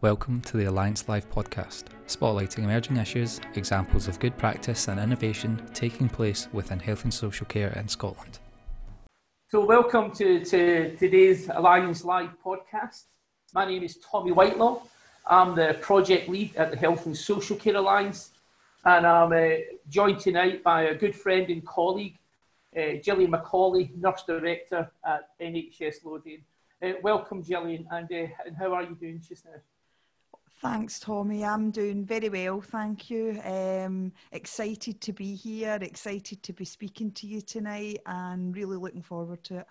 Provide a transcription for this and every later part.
Welcome to the Alliance Live podcast, spotlighting emerging issues, examples of good practice and innovation taking place within health and social care in Scotland. So, welcome to, to today's Alliance Live podcast. My name is Tommy Whitelaw. I'm the project lead at the Health and Social Care Alliance, and I'm uh, joined tonight by a good friend and colleague, uh, Gillian McAuley, Nurse Director at NHS Lothian. Uh, welcome, Gillian, and, uh, and how are you doing just now? Thanks, Tommy. I'm doing very well, thank you. Um, excited to be here, excited to be speaking to you tonight, and really looking forward to it.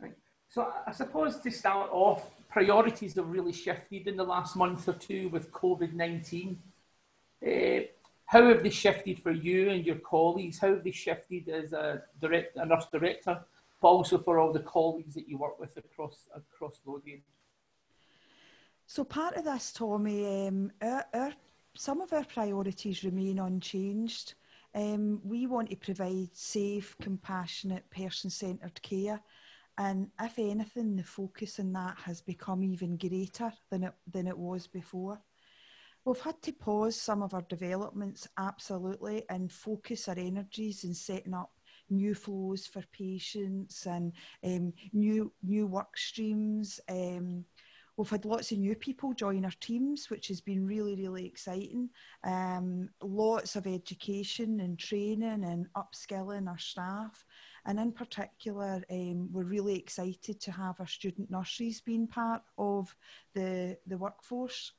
Right. So, I suppose to start off, priorities have really shifted in the last month or two with COVID 19. Uh, how have they shifted for you and your colleagues? How have they shifted as a, direct, a nurse director, but also for all the colleagues that you work with across, across Lothian? So part of this, Tommy, um, our, our, some of our priorities remain unchanged. Um, we want to provide safe, compassionate, person-centred care. And if anything, the focus on that has become even greater than it, than it was before. We've had to pause some of our developments, absolutely, and focus our energies in setting up new flows for patients and um, new new work streams. Um, We've had lots of new people join our teams, which has been really, really exciting. Um, lots of education and training and upskilling our staff. And in particular, um, we're really excited to have our student nurseries being part of the, the workforce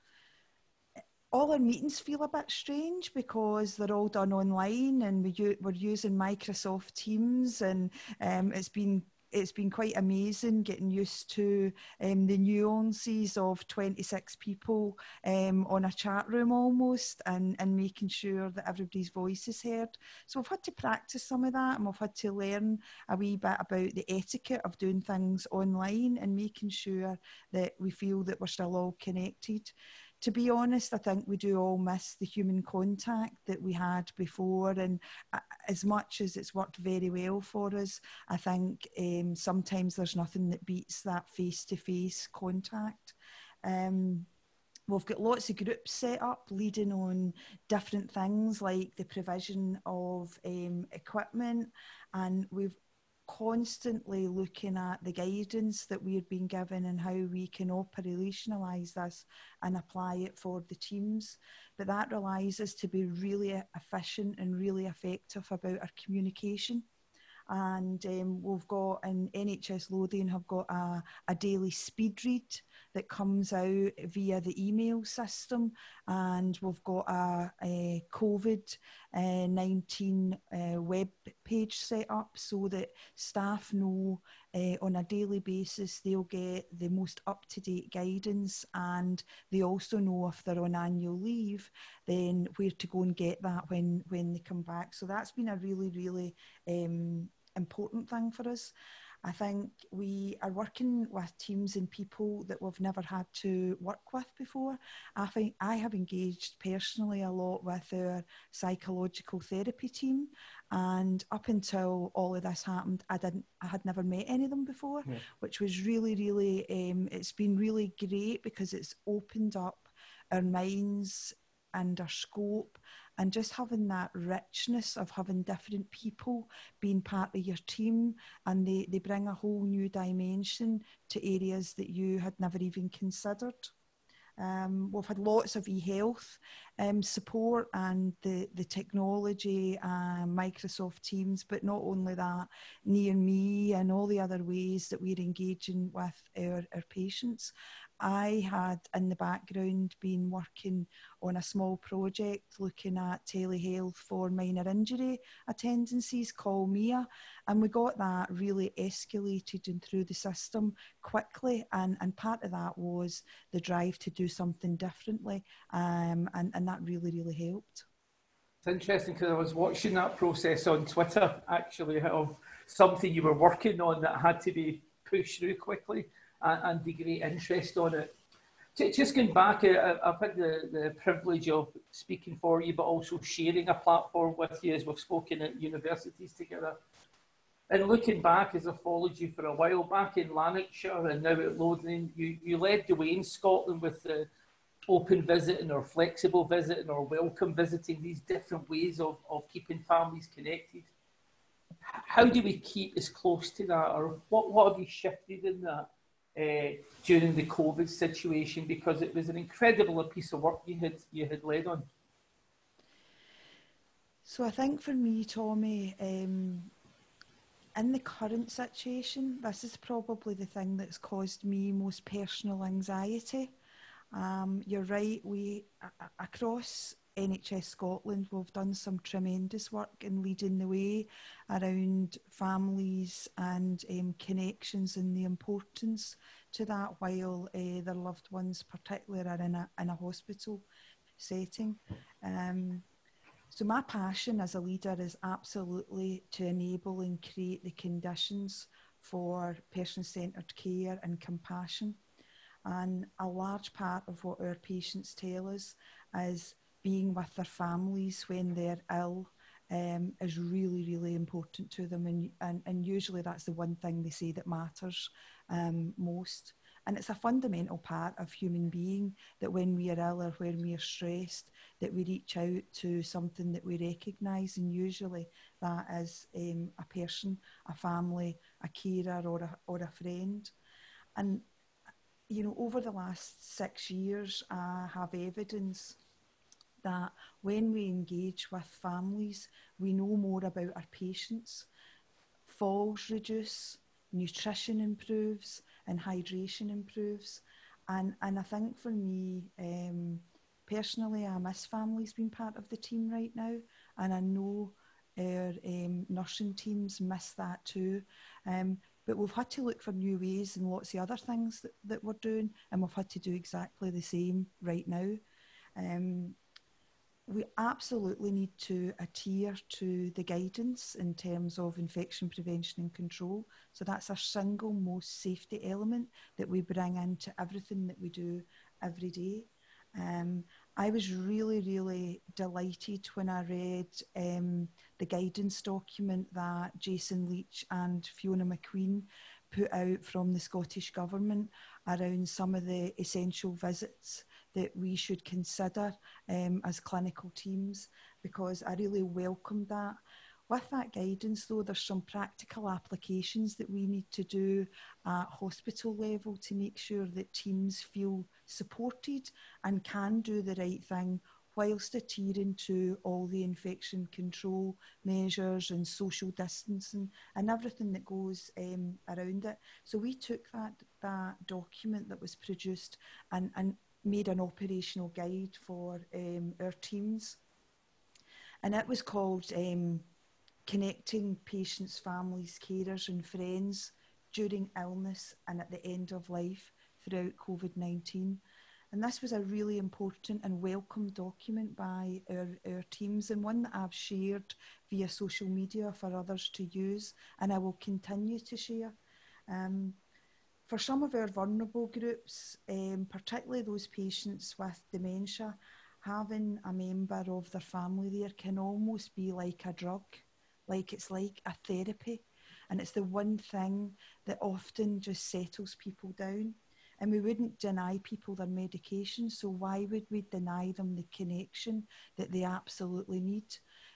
all our meetings feel a bit strange because they're all done online and we, we're using Microsoft Teams and um, it's been it's been quite amazing getting used to um, the nuances of 26 people um, on a chat room almost and, and making sure that everybody's voice is heard. So we've had to practice some of that and we've had to learn a wee bit about the etiquette of doing things online and making sure that we feel that we're still all connected to be honest, I think we do all miss the human contact that we had before. And uh, as much as it's worked very well for us, I think um, sometimes there's nothing that beats that face to face contact. Um, we've got lots of groups set up leading on different things like the provision of um, equipment and we've constantly looking at the guidance that we're being given and how we can operationalise this and apply it for the teams. But that relies us to be really efficient and really effective about our communication and um, we've got in NHS Lothian have got a, a daily speed read that comes out via the email system. And we've got a, a COVID uh, 19 uh, web page set up so that staff know uh, on a daily basis they'll get the most up-to-date guidance and they also know if they're on annual leave then where to go and get that when when they come back so that's been a really really um, important thing for us. I think we are working with teams and people that we've never had to work with before. I think I have engaged personally a lot with our psychological therapy team, and up until all of this happened, I didn't, I had never met any of them before, yeah. which was really, really, um, it's been really great because it's opened up our minds and our scope and just having that richness of having different people being part of your team and they, they bring a whole new dimension to areas that you had never even considered. Um, we've had lots of e-health um, support and the, the technology, uh, Microsoft Teams, but not only that, near me and all the other ways that we're engaging with our, our patients. I had in the background been working on a small project looking at telehealth for minor injury attendances called MIA, and we got that really escalated and through the system quickly. And, and part of that was the drive to do something differently, um, and, and that really, really helped. It's interesting because I was watching that process on Twitter actually of something you were working on that had to be pushed through quickly and, and the great interest on it. Just going back, uh, I've had the, the privilege of speaking for you, but also sharing a platform with you as we've spoken at universities together. And looking back, as I followed you for a while, back in Lanarkshire and now at Lothian, you, you led the way in Scotland with the, open visiting or flexible visiting or welcome visiting, these different ways of, of keeping families connected. How do we keep as close to that, or what, what have you shifted in that uh, during the COVID situation? Because it was an incredible piece of work you had you had led on. So I think for me, Tommy, um, in the current situation, this is probably the thing that's caused me most personal anxiety. Um, you're right, we across NHS Scotland, we've done some tremendous work in leading the way around families and um, connections and the importance to that while uh, their loved ones, particularly, are in a, in a hospital setting. Um, so my passion as a leader is absolutely to enable and create the conditions for person-centred care and compassion. And a large part of what our patients tell us is being with their families when they're ill um, is really, really important to them. And, and, and usually that's the one thing they say that matters um, most. And it's a fundamental part of human being that when we are ill or when we are stressed, that we reach out to something that we recognise. And usually that is um, a person, a family, a carer or a, or a friend. And, you know, over the last six years, I have evidence that when we engage with families, we know more about our patients. Falls reduce, nutrition improves, and hydration improves. And, and I think for me, um, personally, I miss families being part of the team right now. And I know our um, nursing teams miss that too. Um, but we've had to look for new ways and lots of other things that, that we're doing, and we've had to do exactly the same right now. Um, we absolutely need to adhere to the guidance in terms of infection prevention and control. So that's our single most safety element that we bring into everything that we do every day. Um, I was really, really delighted when I read um, the guidance document that Jason Leitch and Fiona McQueen put out from the Scottish Government around some of the essential visits that we should consider um, as clinical teams because I really welcome that. With that guidance, though, there's some practical applications that we need to do at hospital level to make sure that teams feel supported and can do the right thing whilst adhering to all the infection control measures and social distancing and everything that goes um, around it. So we took that, that document that was produced and, and made an operational guide for um, our teams. And it was called um, Connecting Patients, Families, Carers and Friends during illness and at the end of life throughout COVID 19. And this was a really important and welcome document by our, our teams and one that I've shared via social media for others to use and I will continue to share. Um, for some of our vulnerable groups, um, particularly those patients with dementia, having a member of their family there can almost be like a drug, like it's like a therapy. And it's the one thing that often just settles people down. And we wouldn't deny people their medication, so why would we deny them the connection that they absolutely need?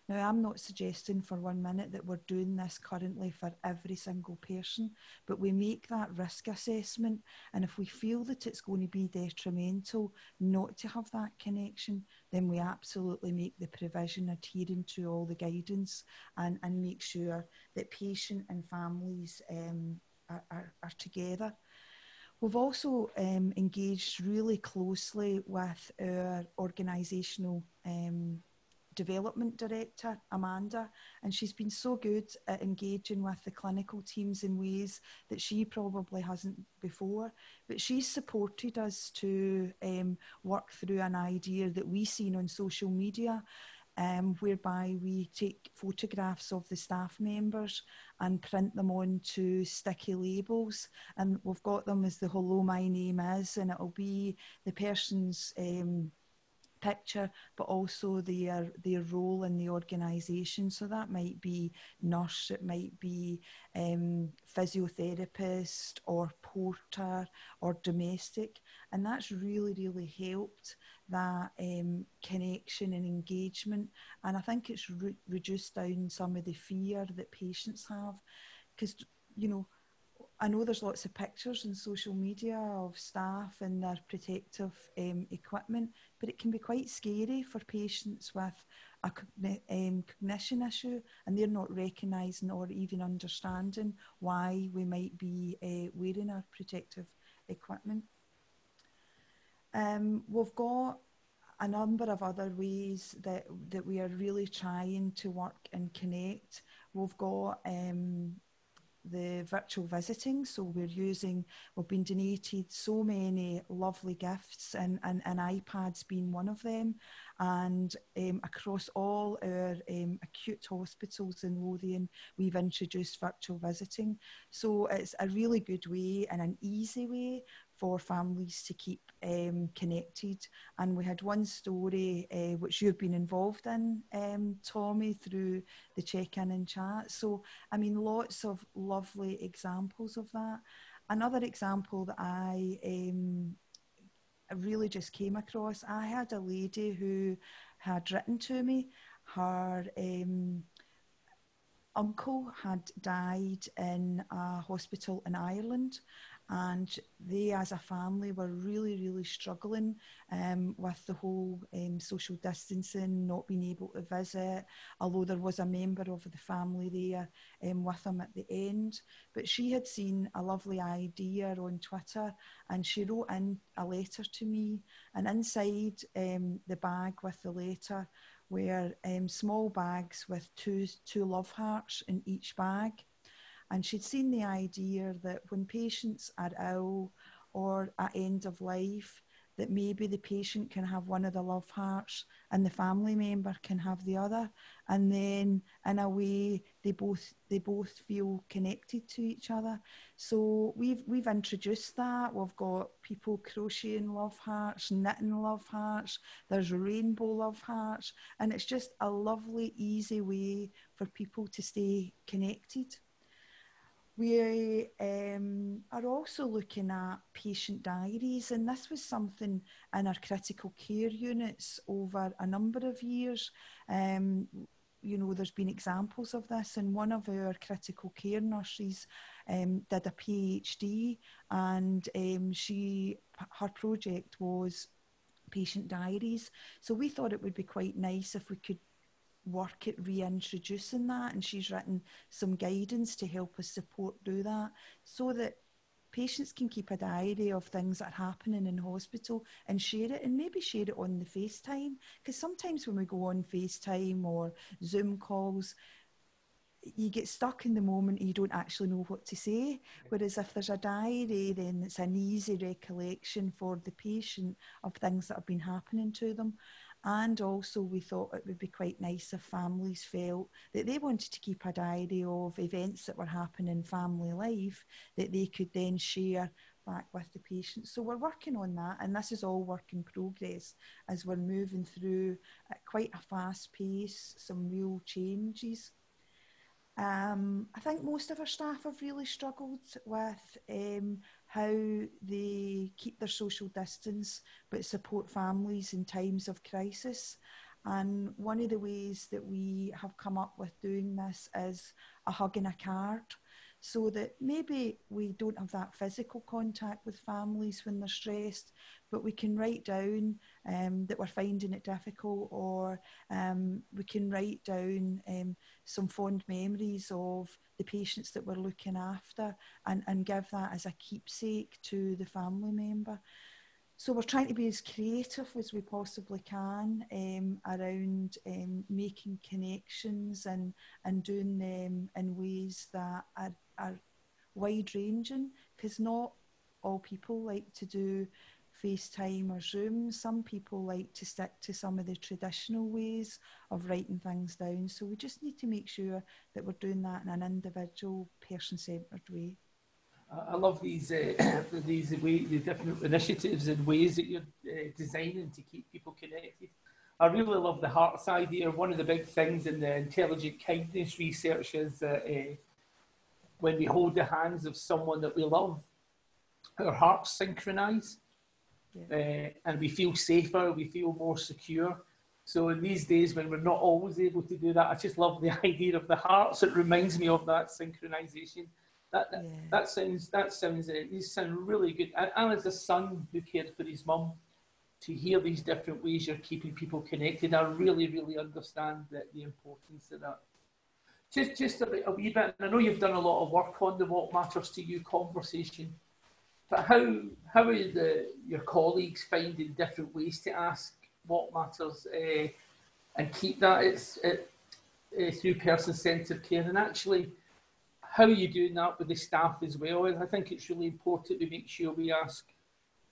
Now, I'm not suggesting for one minute that we're doing this currently for every single person, but we make that risk assessment. And if we feel that it's going to be detrimental not to have that connection, then we absolutely make the provision adhering to all the guidance and, and make sure that patient and families um, are, are, are together. We've also um, engaged really closely with our organisational um, development director, Amanda, and she's been so good at engaging with the clinical teams in ways that she probably hasn't before. But she's supported us to um, work through an idea that we've seen on social media. Um, whereby we take photographs of the staff members and print them onto sticky labels. And we've got them as the hello, my name is, and it'll be the person's um, picture, but also their their role in the organisation. So that might be nurse, it might be um, physiotherapist or porter or domestic, And that's really, really helped that um, connection and engagement. And I think it's re- reduced down some of the fear that patients have. Because, you know, I know there's lots of pictures in social media of staff and their protective um, equipment, but it can be quite scary for patients with a um, cognition issue and they're not recognising or even understanding why we might be uh, wearing our protective equipment. Um, we've got a number of other ways that, that we are really trying to work and connect. We've got um, the virtual visiting. So we're using, we've been donated so many lovely gifts and, and, and iPads being one of them. And um, across all our um, acute hospitals in Lothian, we've introduced virtual visiting. So it's a really good way and an easy way for families to keep um, connected. And we had one story uh, which you've been involved in, um, Tommy, through the check in and chat. So, I mean, lots of lovely examples of that. Another example that I um, really just came across, I had a lady who had written to me, her um, uncle had died in a hospital in Ireland and they as a family were really really struggling um, with the whole um, social distancing not being able to visit although there was a member of the family there um, with them at the end. But she had seen a lovely idea on twitter and she wrote in a letter to me and inside um, the bag with the letter were um, small bags with two two love hearts in each bag and she'd seen the idea that when patients are ill or at end of life, that maybe the patient can have one of the love hearts and the family member can have the other. And then in a way they both they both feel connected to each other. So we've we've introduced that. We've got people crocheting love hearts knitting love hearts. There's rainbow love hearts. And it's just a lovely easy way for people to stay connected we um, are also looking at patient diaries, and this was something in our critical care units over a number of years. Um, you know, there's been examples of this, and one of our critical care nurses um, did a PhD, and um, she her project was patient diaries. So we thought it would be quite nice if we could work at reintroducing that and she's written some guidance to help us support do that so that patients can keep a diary of things that are happening in hospital and share it and maybe share it on the FaceTime because sometimes when we go on FaceTime or Zoom calls you get stuck in the moment and you don't actually know what to say. Whereas if there's a diary, then it's an easy recollection for the patient of things that have been happening to them. And also, we thought it would be quite nice if families felt that they wanted to keep a diary of events that were happening in family life that they could then share back with the patients. So we're working on that, and this is all work in progress as we're moving through at quite a fast pace, some real changes. Um, I think most of our staff have really struggled with um, how they keep their social distance but support families in times of crisis. And one of the ways that we have come up with doing this is a hug and a card so that maybe we don't have that physical contact with families when they're stressed, but we can write down um, that we're finding it difficult, or um, we can write down um, some fond memories of the patients that we're looking after and, and give that as a keepsake to the family member. So we're trying to be as creative as we possibly can um, around um, making connections and, and doing them in ways that are, are wide ranging because not all people like to do FaceTime or Zoom. Some people like to stick to some of the traditional ways of writing things down. So we just need to make sure that we're doing that in an individual, person-centred way. I love these uh, these way, the different initiatives and ways that you're uh, designing to keep people connected. I really love the hearts idea. One of the big things in the intelligent kindness research is that uh, when we hold the hands of someone that we love, our hearts synchronise. yeah. uh, and we feel safer, we feel more secure. So in these days when we're not always able to do that, I just love the idea of the hearts. It reminds me of that synchronization. That that, yeah. that sounds that sounds uh, these sound really good. And, and as a son who cared for his mum, to hear these different ways you're keeping people connected, I really really understand the, the importance of that. Just just a, a wee bit. and I know you've done a lot of work on the what matters to you conversation. But how how are the, your colleagues finding different ways to ask what matters uh, and keep that it's it, uh, through person-centred care and actually how are you doing that with the staff as well? And I think it's really important to make sure we ask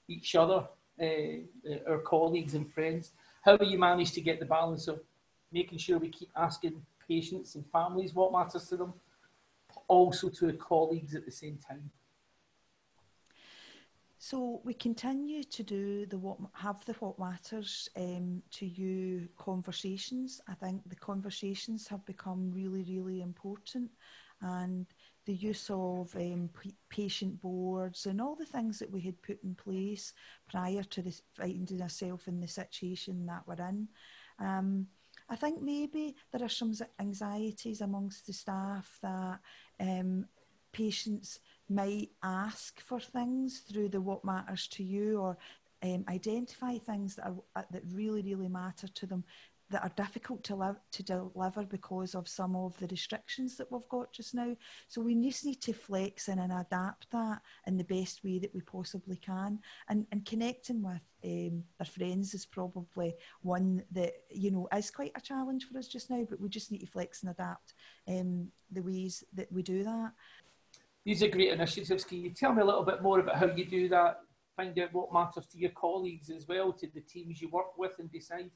each other, uh, our colleagues and friends, how do you manage to get the balance of making sure we keep asking patients and families what matters to them, also to the colleagues at the same time? So we continue to do the what have the what matters um, to you conversations. I think the conversations have become really really important, and the use of um, patient boards and all the things that we had put in place prior to this finding ourselves in the situation that we're in. Um, I think maybe there are some anxieties amongst the staff that um, patients might ask for things through the what matters to you or um, identify things that are uh, that really really matter to them that are difficult to live to deliver because of some of the restrictions that we've got just now. So we just need to flex in and adapt that in the best way that we possibly can. And and connecting with um, their friends is probably one that you know is quite a challenge for us just now. But we just need to flex and adapt um, the ways that we do that. These are great initiatives. Can you tell me a little bit more about how you do that? Find out what matters to your colleagues as well, to the teams you work with, and decide.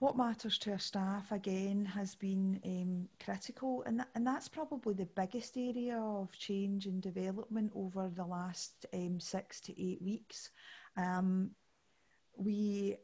What matters to our staff again has been um, critical, and, and that's probably the biggest area of change and development over the last um, six to eight weeks. Um, we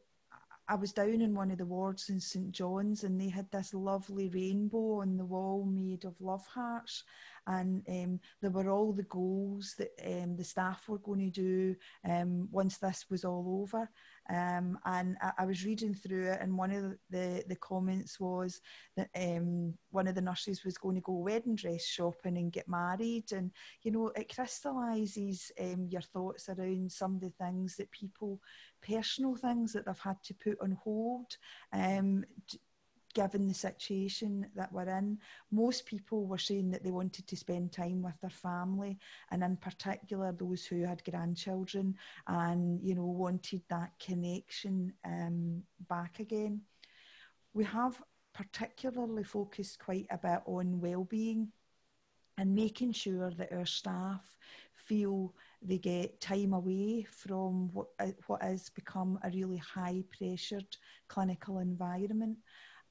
I was down in one of the wards in St John's and they had this lovely rainbow on the wall made of love hearts and um, there were all the goals that um, the staff were going to do um, once this was all over. Um, and I, I, was reading through it and one of the, the comments was that um, one of the nurses was going to go wedding dress shopping and get married. And you know it crystallises um, your thoughts around some of the things that people personal things that they've had to put on hold given the situation that we're in. Most people were saying that they wanted to spend time with their family, and in particular those who had grandchildren and you know wanted that connection um, back again. We have particularly focused quite a bit on well-being and making sure that our staff feel they get time away from what, uh, what has become a really high pressured clinical environment.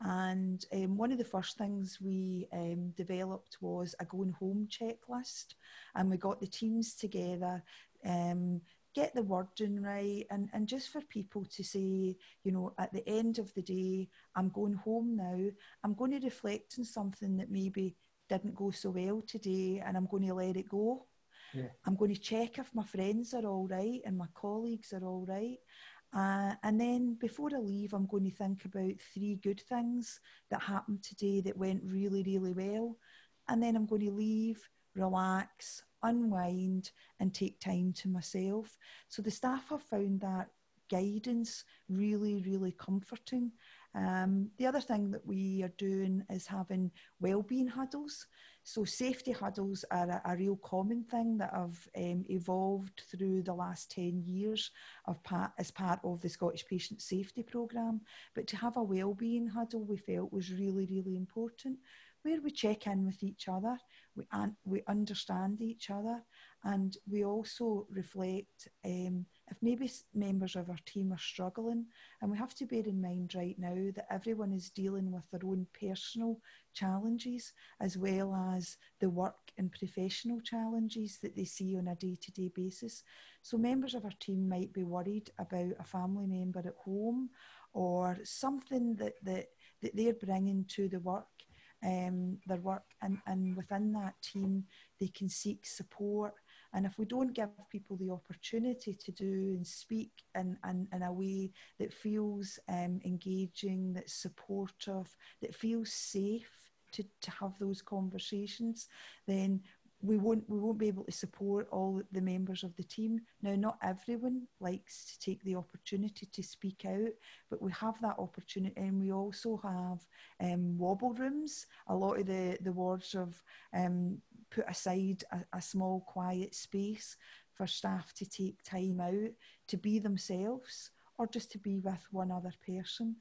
And um, one of the first things we um, developed was a going home checklist, and we got the teams together. Um, get the wording right and, and just for people to say, you know, at the end of the day, I'm going home now. I'm going to reflect on something that maybe didn't go so well today and I'm going to let it go. Yeah. I'm going to check if my friends are all right and my colleagues are all right. Uh, and then before I leave, I'm going to think about three good things that happened today that went really, really well. And then I'm going to leave, relax, unwind, and take time to myself. So the staff have found that guidance really, really comforting. Um, the other thing that we are doing is having well-being huddles. So safety huddles are a, a real common thing that have um, evolved through the last 10 years part, as part of the Scottish Patient Safety Programme. But to have a well-being huddle we felt was really, really important where we check in with each other, we, we understand each other, and we also reflect um, if maybe members of our team are struggling. And we have to bear in mind right now that everyone is dealing with their own personal challenges as well as the work and professional challenges that they see on a day to day basis. So, members of our team might be worried about a family member at home or something that, that, that they're bringing to the work um, their work and, and within that team they can seek support And if we don't give people the opportunity to do and speak in, in, in a way that feels um, engaging, that's supportive, that feels safe to, to have those conversations, then we won't we won't be able to support all the members of the team. Now not everyone likes to take the opportunity to speak out but we have that opportunity and we also have um, wobble rooms. A lot of the the wards have um, put aside a, a small quiet space for staff to take time out to be themselves or just to be with one other person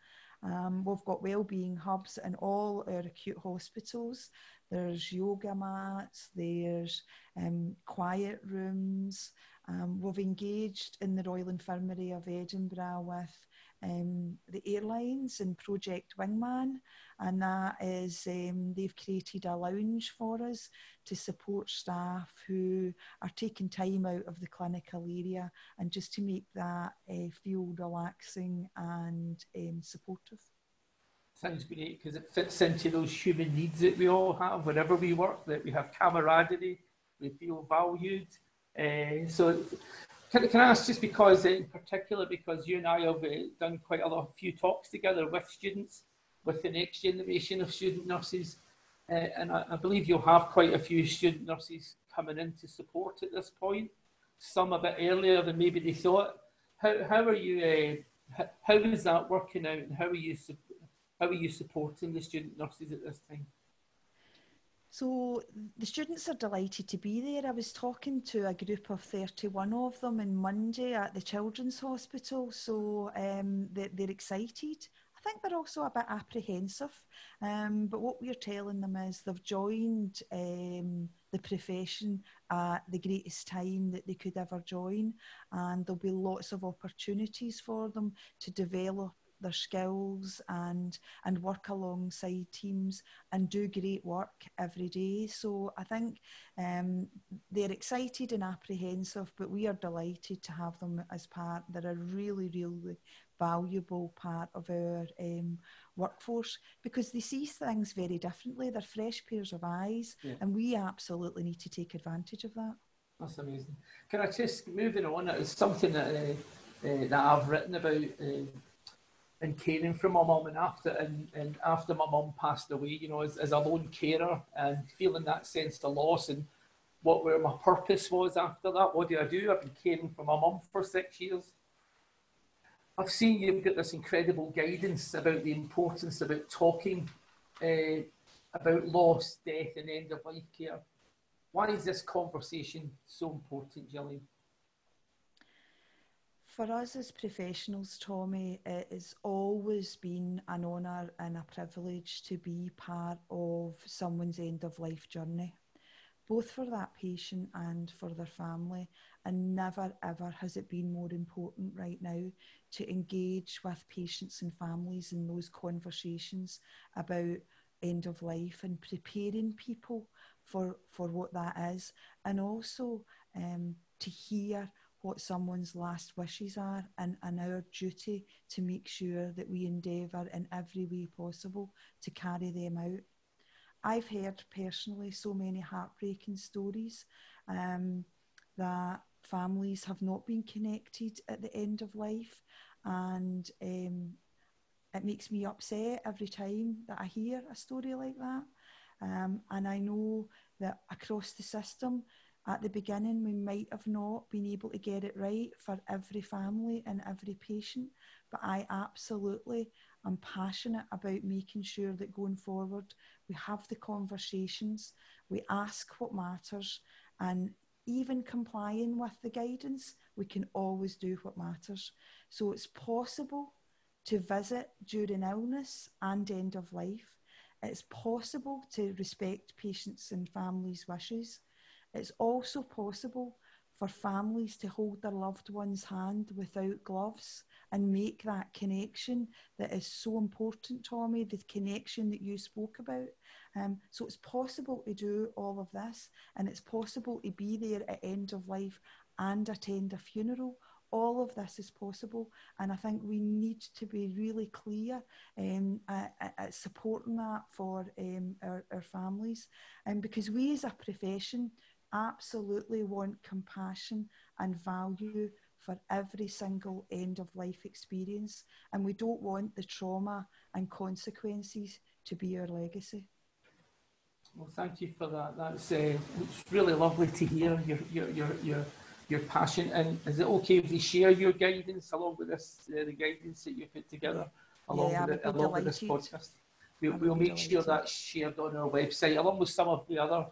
um, we've got wellbeing hubs in all our acute hospitals there's yoga mats, there's um, quiet rooms. Um, we've engaged in the Royal Infirmary of Edinburgh with um, the airlines and Project Wingman, and that is um, they've created a lounge for us to support staff who are taking time out of the clinical area and just to make that uh, feel relaxing and um, supportive sounds great because it fits into those human needs that we all have wherever we work, that we have camaraderie, we feel valued. Uh, so can, can I ask just because, in particular, because you and I have uh, done quite a lot, a few talks together with students, with the next generation of student nurses, uh, and I, I, believe you'll have quite a few student nurses coming in to support at this point, some a bit earlier than maybe they thought. How, how are you, how, how is that working out and how are you how are you supporting the student nurses at this time? So the students are delighted to be there. I was talking to a group of 31 of them on Monday at the Children's Hospital, so um, they're, they're, excited. I think they're also a bit apprehensive, um, but what we're telling them is they've joined um, the profession at the greatest time that they could ever join, and there'll be lots of opportunities for them to develop their skills and and work alongside teams and do great work every day. So I think um, they're excited and apprehensive, but we are delighted to have them as part. They're a really, really valuable part of our um, workforce because they see things very differently. They're fresh pairs of eyes, yeah. and we absolutely need to take advantage of that. That's amazing. Can I just moving on? It's something that uh, uh, that I've written about. Uh, and caring for my mum and after and, and after my mum passed away, you know, as, as a lone carer and feeling that sense of loss and what where my purpose was after that. What do I do? I've been caring for my mum for six years. I've seen you've got this incredible guidance about the importance about talking uh, about loss, death, and end of life care. Why is this conversation so important, Gillian? For us as professionals, Tommy, it has always been an honour and a privilege to be part of someone's end of life journey, both for that patient and for their family. And never ever has it been more important right now to engage with patients and families in those conversations about end of life and preparing people for, for what that is, and also um, to hear what someone's last wishes are and, and our duty to make sure that we endeavour in every way possible to carry them out. I've heard personally so many heartbreaking stories um, that families have not been connected at the end of life, and um, it makes me upset every time that I hear a story like that. Um, and I know that across the system, at the beginning, we might have not been able to get it right for every family and every patient, but I absolutely am passionate about making sure that going forward, we have the conversations, we ask what matters, and even complying with the guidance, we can always do what matters. So it's possible to visit during illness and end of life. It's possible to respect patients' and families' wishes. It's also possible for families to hold their loved one's hand without gloves and make that connection that is so important, Tommy, the connection that you spoke about. Um, so it's possible to do all of this, and it's possible to be there at end of life and attend a funeral. All of this is possible, and I think we need to be really clear um, at, at supporting that for um, our, our families, and because we as a profession absolutely want compassion and value for every single end of life experience, and we don't want the trauma and consequences to be our legacy. Well, thank you for that. That's uh, it's really lovely to hear your your your your, your passion. And is it okay if we share your guidance along with this uh, the guidance that you put together along yeah, with it, along with this podcast? We, we'll make sure that's shared on our website along with some of the other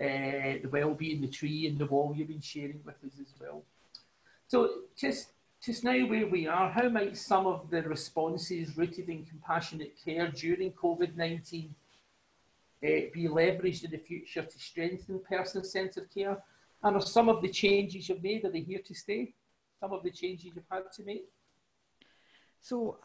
uh, the well-being, the tree, and the wall you've been sharing with us as well. So just just now where we are, how might some of the responses rooted in compassionate care during COVID-19 uh, be leveraged in the future to strengthen person-centred care? And are some of the changes you've made, are they here to stay? Some of the changes you've had to make? So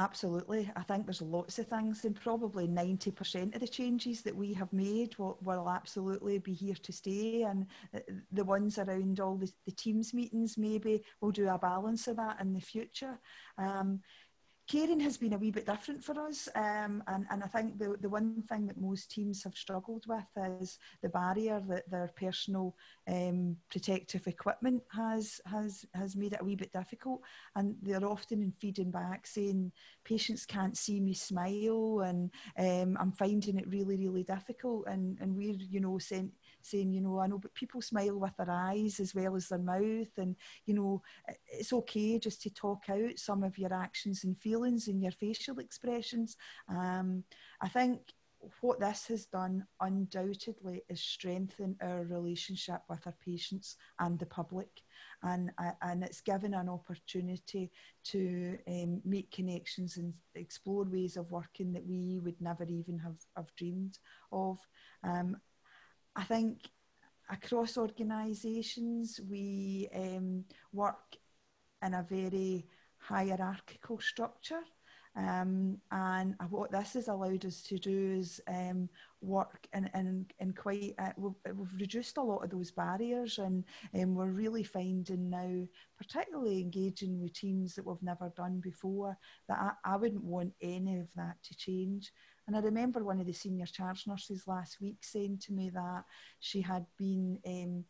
Absolutely. I think there's lots of things, and probably 90% of the changes that we have made will, will absolutely be here to stay. And the ones around all the, the Teams meetings, maybe we'll do a balance of that in the future. Um, caring has been a wee bit different for us. Um, and, and I think the, the one thing that most teams have struggled with is the barrier that their personal um, protective equipment has, has, has made it a wee bit difficult. And they're often in feeding back saying, patients can't see me smile and um, I'm finding it really, really difficult. And, and we're, you know, sent, saying, you know, I know, but people smile with their eyes as well as their mouth. And, you know, it's okay just to talk out some of your actions and feelings and your facial expressions. Um, I think what this has done undoubtedly is strengthen our relationship with our patients and the public and and it's given an opportunity to um, make connections and explore ways of working that we would never even have, have dreamed of um, I think across organisations we um, work in a very hierarchical structure. Um, and what this has allowed us to do is um, work in, in, in quite, uh, we've, we've, reduced a lot of those barriers and um, we're really finding now, particularly engaging with teams that we've never done before, that I, I wouldn't want any of that to change. And I remember one of the senior charge nurses last week saying to me that she had been um,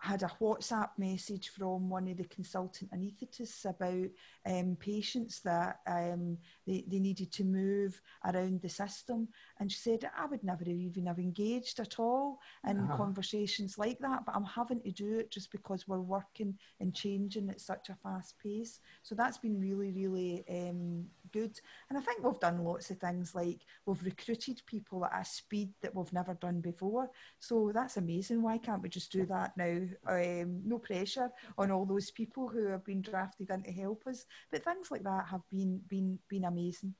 had a WhatsApp message from one of the consultant anaesthetists about um, patients that um, they, they needed to move around the system. And she said, I would never even have engaged at all in uh-huh. conversations like that, but I'm having to do it just because we're working and changing at such a fast pace. So that's been really, really um, good. And I think we've done lots of things like we've recruited people at a speed that we've never done before. So that's amazing. Why can't we just do that now? Um, no pressure on all those people who have been drafted in to help us. But things like that have been been been amazing.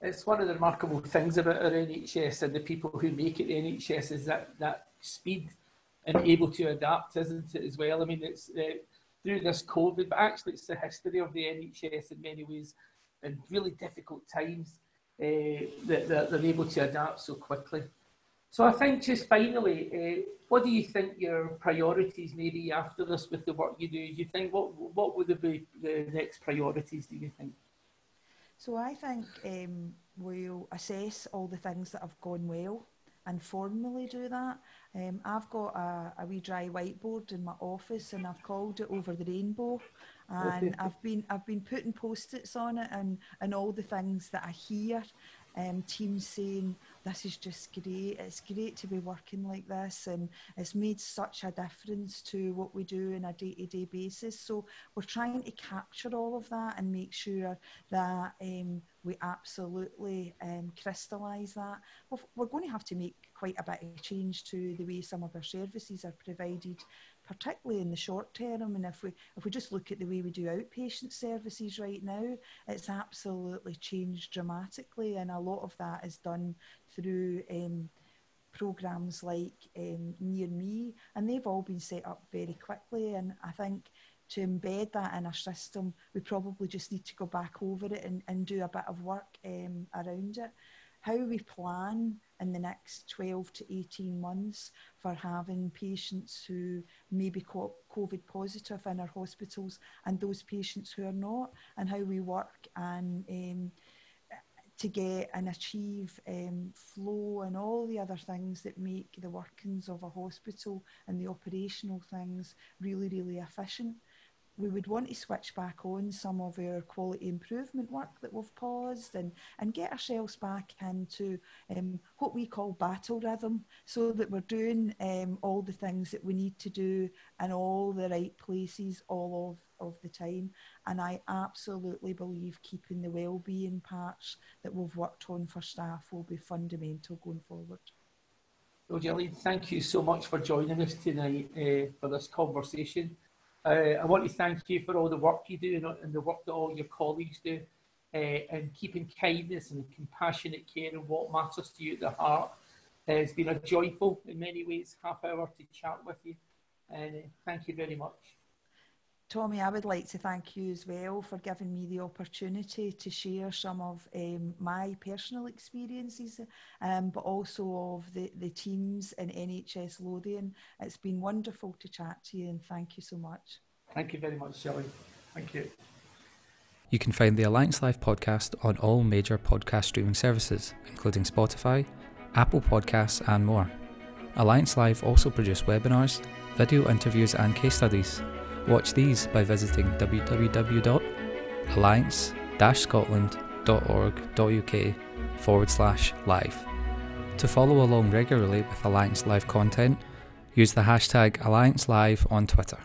It's one of the remarkable things about our NHS and the people who make it the NHS is that that speed and able to adapt, isn't it, as well? I mean, it's uh, through this COVID, but actually it's the history of the NHS in many ways in really difficult times uh, that, that, they're able to adapt so quickly. So I think just finally, uh, what do you think your priorities may be after this with the work you do? Do you think what what would be the next priorities? Do you think? So I think um, we'll assess all the things that have gone well and formally do that. Um, I've got a, a wee dry whiteboard in my office and I've called it over the rainbow and I've been I've been putting post-its on it and and all the things that I hear um, teams saying this is just great. It's great to be working like this, and it's made such a difference to what we do on a day-to-day basis. So we're trying to capture all of that and make sure that um, we absolutely um, crystallise that. We're going to have to make quite a bit of change to the way some of our services are provided particularly in the short term. And if we if we just look at the way we do outpatient services right now, it's absolutely changed dramatically, and a lot of that is done through. Um, programs like um, Near Me, and they've all been set up very quickly. And I think to embed that in our system, we probably just need to go back over it and, and do a bit of work um, around it how we plan in the next 12 to 18 months for having patients who may be COVID positive in our hospitals and those patients who are not, and how we work and um, to get and achieve um, flow and all the other things that make the workings of a hospital and the operational things really, really efficient we would want to switch back on some of our quality improvement work that we've paused and, and get ourselves back into um, what we call battle rhythm so that we're doing um, all the things that we need to do in all the right places all of, of the time. And I absolutely believe keeping the well-being parts that we've worked on for staff will be fundamental going forward. Well, thank you so much for joining us tonight uh, for this conversation. Uh, I want to thank you for all the work you do and, the work that all your colleagues do uh, and keeping kindness and compassionate care and what matters to you at the heart. Uh, it's been a joyful, in many ways, half hour to chat with you. And uh, thank you very much. Tommy, I would like to thank you as well for giving me the opportunity to share some of um, my personal experiences, um, but also of the, the teams in NHS Lothian. It's been wonderful to chat to you and thank you so much. Thank you very much, Shelley. Thank you. You can find the Alliance Live podcast on all major podcast streaming services, including Spotify, Apple Podcasts, and more. Alliance Live also produce webinars, video interviews, and case studies Watch these by visiting www.alliance-scotland.org.uk forward slash live. To follow along regularly with Alliance Live content, use the hashtag Alliance Live on Twitter.